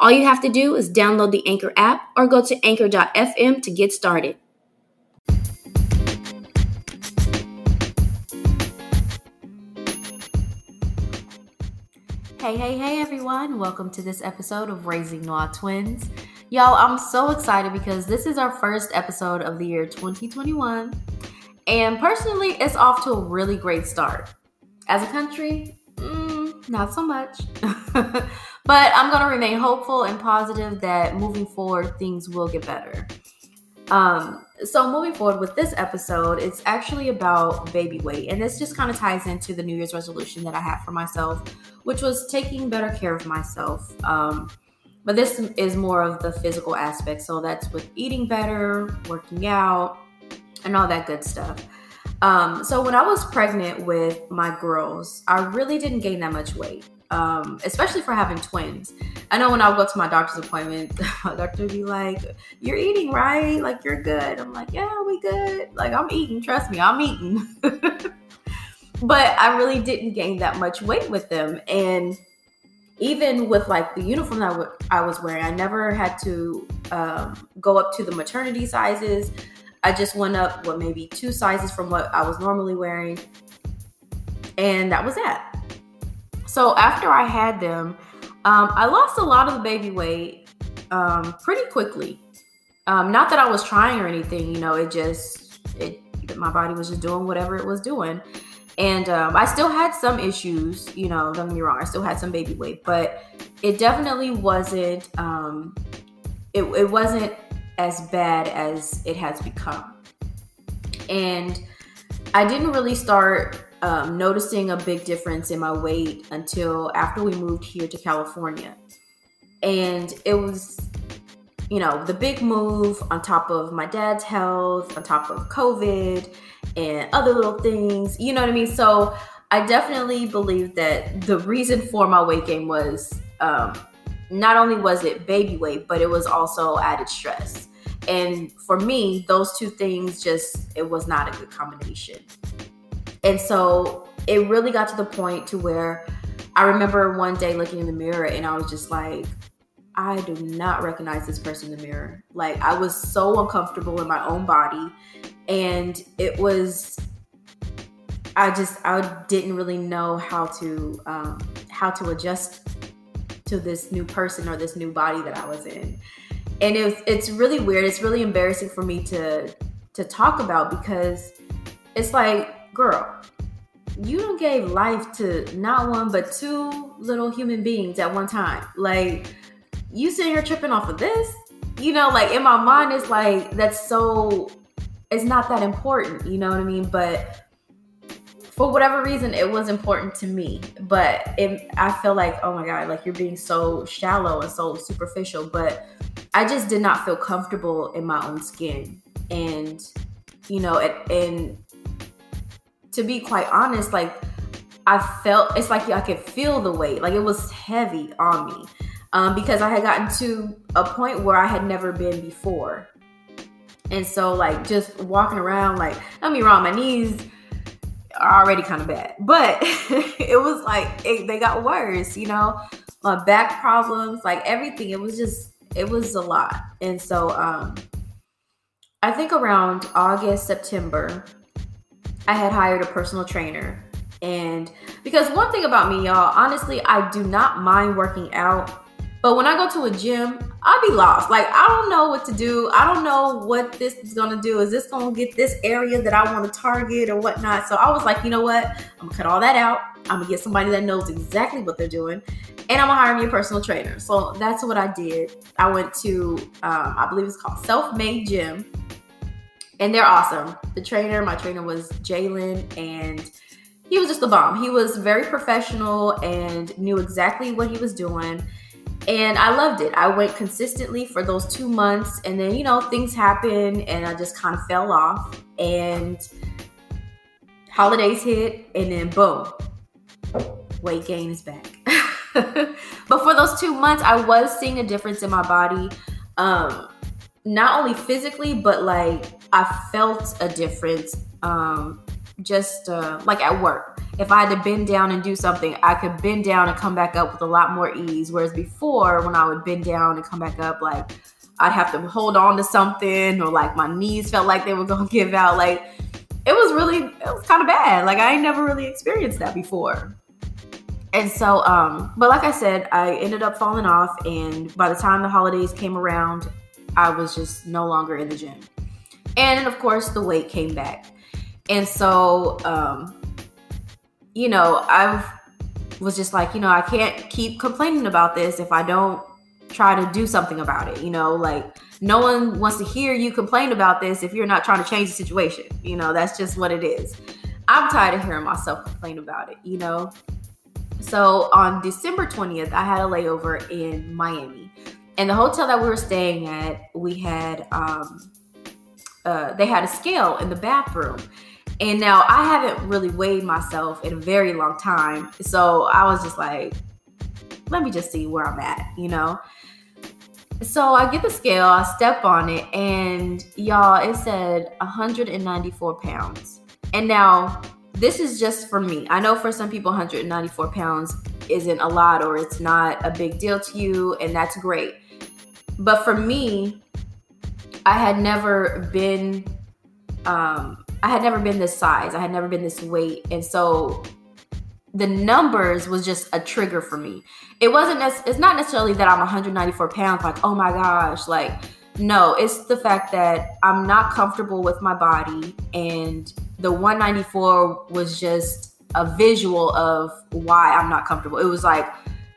All you have to do is download the Anchor app or go to anchor.fm to get started. Hey, hey, hey, everyone. Welcome to this episode of Raising Noir Twins. Y'all, I'm so excited because this is our first episode of the year 2021. And personally, it's off to a really great start. As a country, not so much. but I'm going to remain hopeful and positive that moving forward, things will get better. Um, so moving forward with this episode, it's actually about baby weight, and this just kind of ties into the New Year's resolution that I had for myself, which was taking better care of myself. Um, but this is more of the physical aspect, so that's with eating better, working out, and all that good stuff. Um, so when I was pregnant with my girls, I really didn't gain that much weight um, especially for having twins. I know when I would go to my doctor's appointment, my doctor would be like, You're eating, right? Like, you're good. I'm like, Yeah, we good. Like, I'm eating. Trust me, I'm eating. but I really didn't gain that much weight with them. And even with like the uniform that I was wearing, I never had to um, go up to the maternity sizes. I just went up, what, maybe two sizes from what I was normally wearing. And that was that so after I had them, um, I lost a lot of the baby weight um, pretty quickly. Um, not that I was trying or anything, you know, it just it my body was just doing whatever it was doing. And um, I still had some issues, you know, don't get me wrong, I still had some baby weight, but it definitely wasn't um, it, it wasn't as bad as it has become. And I didn't really start um, noticing a big difference in my weight until after we moved here to California. And it was, you know, the big move on top of my dad's health, on top of COVID and other little things, you know what I mean? So I definitely believe that the reason for my weight gain was um, not only was it baby weight, but it was also added stress. And for me, those two things just, it was not a good combination. And so it really got to the point to where I remember one day looking in the mirror and I was just like, I do not recognize this person in the mirror. Like I was so uncomfortable in my own body and it was I just I didn't really know how to um, how to adjust to this new person or this new body that I was in. And it was, it's really weird. It's really embarrassing for me to to talk about because it's like girl, you don't gave life to not one but two little human beings at one time. Like you sitting here tripping off of this, you know, like in my mind it's like that's so it's not that important, you know what I mean? But for whatever reason it was important to me. But it, I feel like, oh my God, like you're being so shallow and so superficial. But I just did not feel comfortable in my own skin. And you know, and, and to be quite honest, like I felt it's like I could feel the weight, like it was heavy on me, um, because I had gotten to a point where I had never been before, and so like just walking around, like don't be wrong, my knees are already kind of bad, but it was like it, they got worse, you know, my back problems, like everything. It was just it was a lot, and so um, I think around August, September I had hired a personal trainer. And because one thing about me, y'all, honestly, I do not mind working out. But when I go to a gym, I'll be lost. Like, I don't know what to do. I don't know what this is going to do. Is this going to get this area that I want to target or whatnot? So I was like, you know what? I'm going to cut all that out. I'm going to get somebody that knows exactly what they're doing. And I'm to hire me a personal trainer. So that's what I did. I went to, um, I believe it's called Self Made Gym and they're awesome. The trainer, my trainer was Jalen, and he was just the bomb. He was very professional and knew exactly what he was doing. and I loved it. I went consistently for those two months, and then you know things happened, and I just kind of fell off. And holidays hit, and then boom, weight gain is back. but for those two months, I was seeing a difference in my body, um, not only physically, but like I felt a difference, um, just uh, like at work if I had to bend down and do something, I could bend down and come back up with a lot more ease. Whereas before, when I would bend down and come back up, like I'd have to hold on to something, or like my knees felt like they were gonna give out. Like it was really, it was kind of bad. Like I never really experienced that before. And so, um, but like I said, I ended up falling off, and by the time the holidays came around, I was just no longer in the gym. And of course, the weight came back. And so, um, you know, I was just like, you know, I can't keep complaining about this if I don't try to do something about it. You know, like no one wants to hear you complain about this if you're not trying to change the situation. You know, that's just what it is. I'm tired of hearing myself complain about it, you know? So on December 20th, I had a layover in Miami. And the hotel that we were staying at, we had um uh, they had a scale in the bathroom. And now I haven't really weighed myself in a very long time. So I was just like, let me just see where I'm at, you know? So I get the scale, I step on it, and y'all, it said 194 pounds. And now this is just for me. I know for some people, 194 pounds isn't a lot or it's not a big deal to you, and that's great. But for me, I had never been um, I had never been this size. I had never been this weight. And so the numbers was just a trigger for me. It wasn't, it's not necessarily that I'm 194 pounds, like, oh my gosh, like, no, it's the fact that I'm not comfortable with my body. And the 194 was just a visual of why I'm not comfortable. It was like,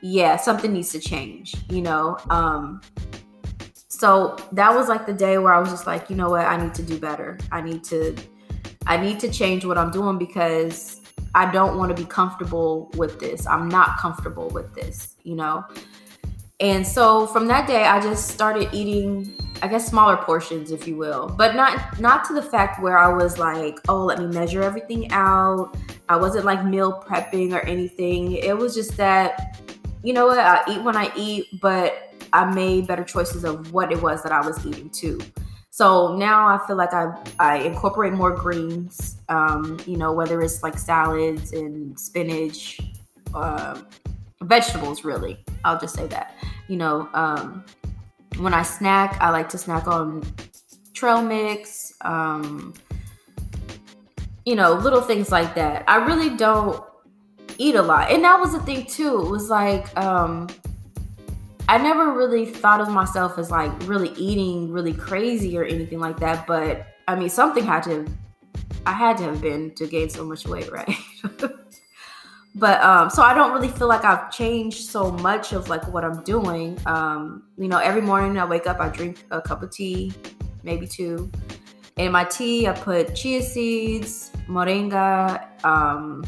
yeah, something needs to change, you know? Um, so that was like the day where I was just like, you know what, I need to do better. I need to I need to change what I'm doing because I don't want to be comfortable with this. I'm not comfortable with this, you know? And so from that day I just started eating I guess smaller portions if you will. But not not to the fact where I was like, "Oh, let me measure everything out." I wasn't like meal prepping or anything. It was just that you know what? I eat when I eat, but I made better choices of what it was that I was eating too. So now I feel like I I incorporate more greens. Um, you know, whether it's like salads and spinach, uh, vegetables. Really, I'll just say that. You know, um, when I snack, I like to snack on trail mix. Um, you know, little things like that. I really don't eat a lot, and that was the thing too. It was like um, I never really thought of myself as like really eating really crazy or anything like that. But I mean, something had to, I had to have been to gain so much weight, right? but um, so I don't really feel like I've changed so much of like what I'm doing. Um, you know, every morning I wake up, I drink a cup of tea, maybe two. In my tea, I put chia seeds, moringa, um,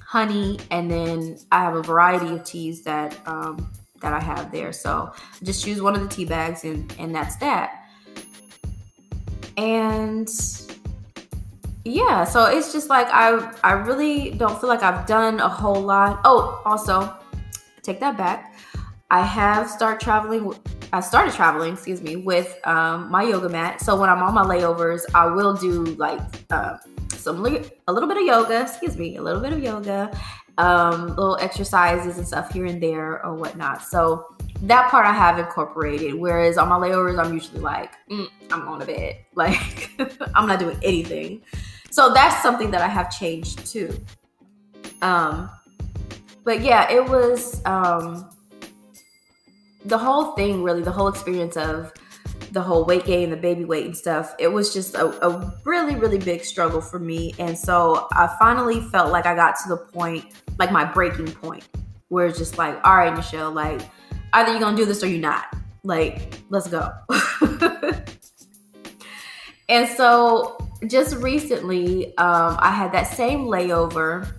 honey, and then I have a variety of teas that um, that I have there. So just use one of the tea bags and, and that's that. And yeah, so it's just like I I really don't feel like I've done a whole lot. Oh, also, take that back. I have started traveling. I started traveling, excuse me, with um, my yoga mat. So when I'm on my layovers, I will do like uh, some a little bit of yoga. Excuse me, a little bit of yoga, um, little exercises and stuff here and there or whatnot. So that part I have incorporated. Whereas on my layovers, I'm usually like, mm, I'm going to bed. Like, I'm not doing anything. So that's something that I have changed too. Um, but yeah, it was um, the whole thing, really, the whole experience of the whole weight gain, the baby weight and stuff, it was just a, a, really, really big struggle for me. And so I finally felt like I got to the point, like my breaking point, where it's just like, all right, Michelle, like either you're gonna do this or you're not. Like, let's go. and so just recently, um, I had that same layover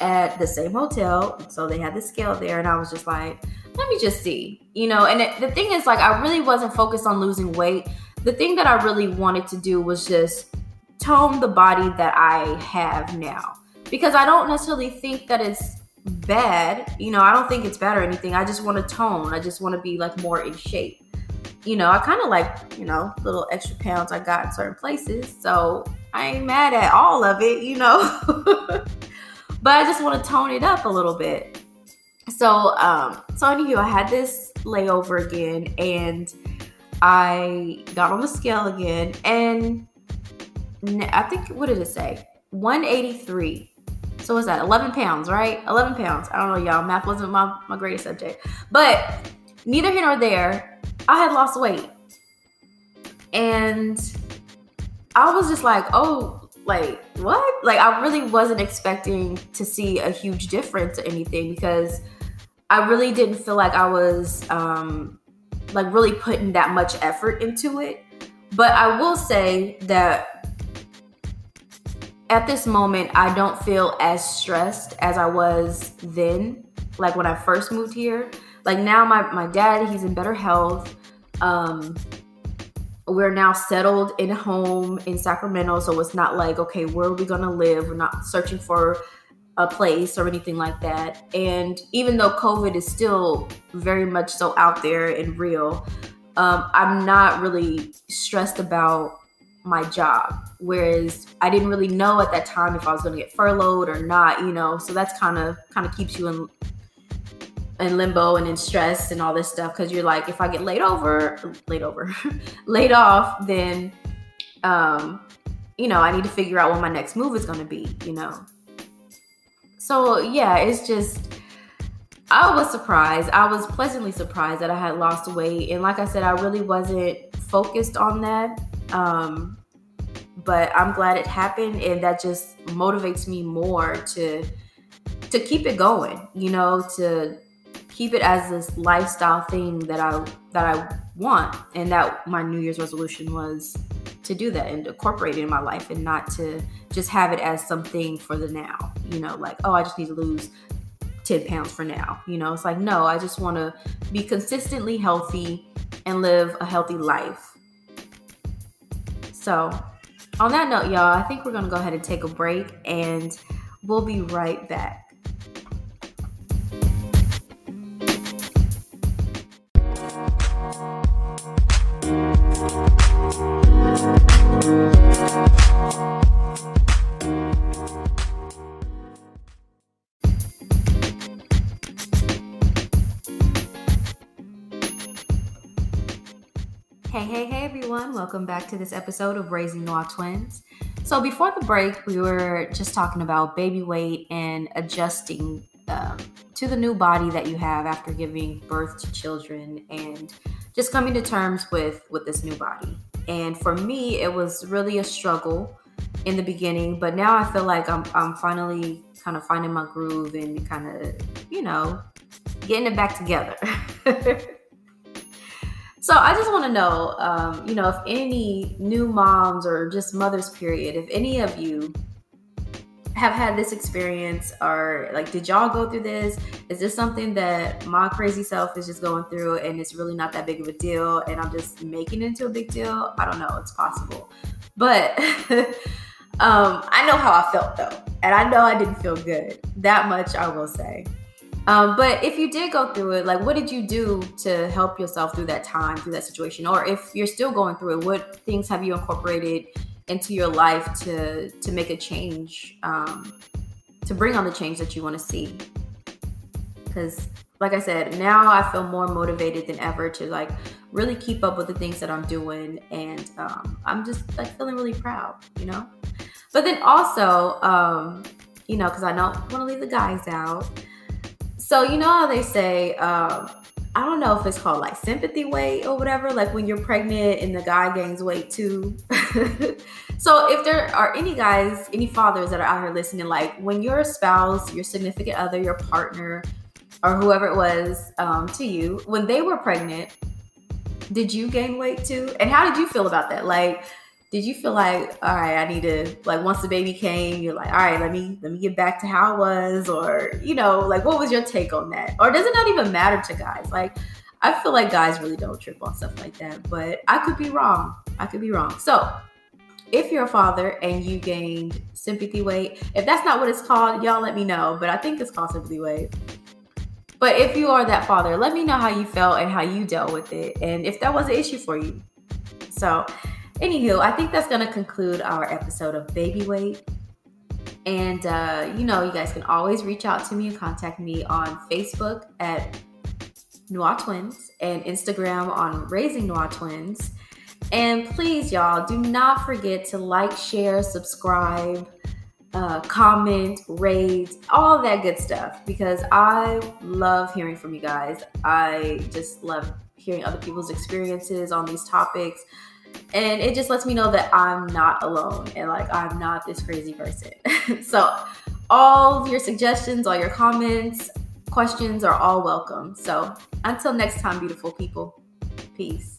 at the same hotel. So they had the scale there, and I was just like, let me just see, you know. And it, the thing is, like, I really wasn't focused on losing weight. The thing that I really wanted to do was just tone the body that I have now because I don't necessarily think that it's bad. You know, I don't think it's bad or anything. I just want to tone. I just want to be like more in shape. You know, I kind of like, you know, little extra pounds I got in certain places. So I ain't mad at all of it, you know. but I just want to tone it up a little bit. So, um, so anywho, I had this layover again and I got on the scale again and I think, what did it say? 183 so what's that? 11 pounds, right? 11 pounds. I don't know, y'all. Math wasn't my, my greatest subject. But neither here nor there, I had lost weight. And I was just like, oh, like, what? Like, I really wasn't expecting to see a huge difference or anything because I really didn't feel like I was, um, like, really putting that much effort into it. But I will say that at this moment, I don't feel as stressed as I was then, like when I first moved here. Like now, my, my dad, he's in better health. Um, we're now settled in a home in Sacramento, so it's not like, okay, where are we gonna live? We're not searching for a place or anything like that. And even though COVID is still very much so out there and real, um, I'm not really stressed about my job. Whereas I didn't really know at that time if I was going to get furloughed or not, you know. So that's kind of kind of keeps you in in limbo and in stress and all this stuff because you're like, if I get laid over, laid over, laid off, then um, you know, I need to figure out what my next move is going to be, you know. So yeah, it's just. I was surprised. I was pleasantly surprised that I had lost weight. And like I said, I really wasn't focused on that um, but I'm glad it happened, and that just motivates me more to to keep it going. You know, to keep it as this lifestyle thing that I that I want, and that my New Year's resolution was to do that and incorporate it in my life, and not to just have it as something for the now. You know, like oh, I just need to lose 10 pounds for now. You know, it's like, no, I just want to be consistently healthy and live a healthy life. So, on that note, y'all, I think we're to go ahead and take a break and we'll be right back. Hey, hey, hey, everyone. Welcome back to this episode of Raising Noir Twins. So, before the break, we were just talking about baby weight and adjusting um, to the new body that you have after giving birth to children and just coming to terms with, with this new body. And for me, it was really a struggle in the beginning, but now I feel like I'm, I'm finally kind of finding my groove and kind of, you know, getting it back together. So I just want to know, um, you know, if any new moms or just mothers, period, if any of you have had this experience or like did y'all go through this? Is this something that my crazy self is just going through and it's really not that big of a deal and i'm just making it into a big deal? I don't know. It's possible. But um i know how i felt though and i know i didn't feel good. That much i will say. Um, but if you did go through it, like what did you do to help yourself through that time, through that situation? Or if you're still going through it, what things have you incorporated into your life to to make a change, um, to bring on the change that you want to see? Because like I said, now I feel more motivated than ever to like really keep up with the things that I'm doing, and um, I'm just like feeling really proud, you know. But then also, um, you know, because I don't want to leave the guys out. So you know how they say, um, I don't know if it's called like sympathy weight or whatever, like when you're pregnant and the guy gains weight too. so if there are any guys, any fathers that are out here listening, like when your spouse, your significant other, your partner, or whoever it was um, to you, when they were pregnant, did you gain weight too? And how did you feel about that? Like, did you feel like, all right, I need to like once the baby came, you're like, all right, let me let me get back to how I was, or you know, like what was your take on that? Or does it not even matter to guys? Like, I feel like guys really don't trip on stuff like that, but I could be wrong. I could be wrong. So if you're a father and you gained sympathy weight, if that's not what it's called, y'all let me know. But I think it's called sympathy weight. But if you are that father, let me know how you felt and how you dealt with it, and if that was an issue for you. So Anywho, I think that's going to conclude our episode of Baby Weight. And, uh, you know, you guys can always reach out to me and contact me on Facebook at Noir Twins and Instagram on Raising Noir Twins. And please, y'all, do not forget to like, share, subscribe, uh, comment, rate, all that good stuff because I love hearing from you guys. I just love hearing other people's experiences on these topics and it just lets me know that I'm not alone and like I'm not this crazy person. so, all your suggestions, all your comments, questions are all welcome. So, until next time, beautiful people, peace.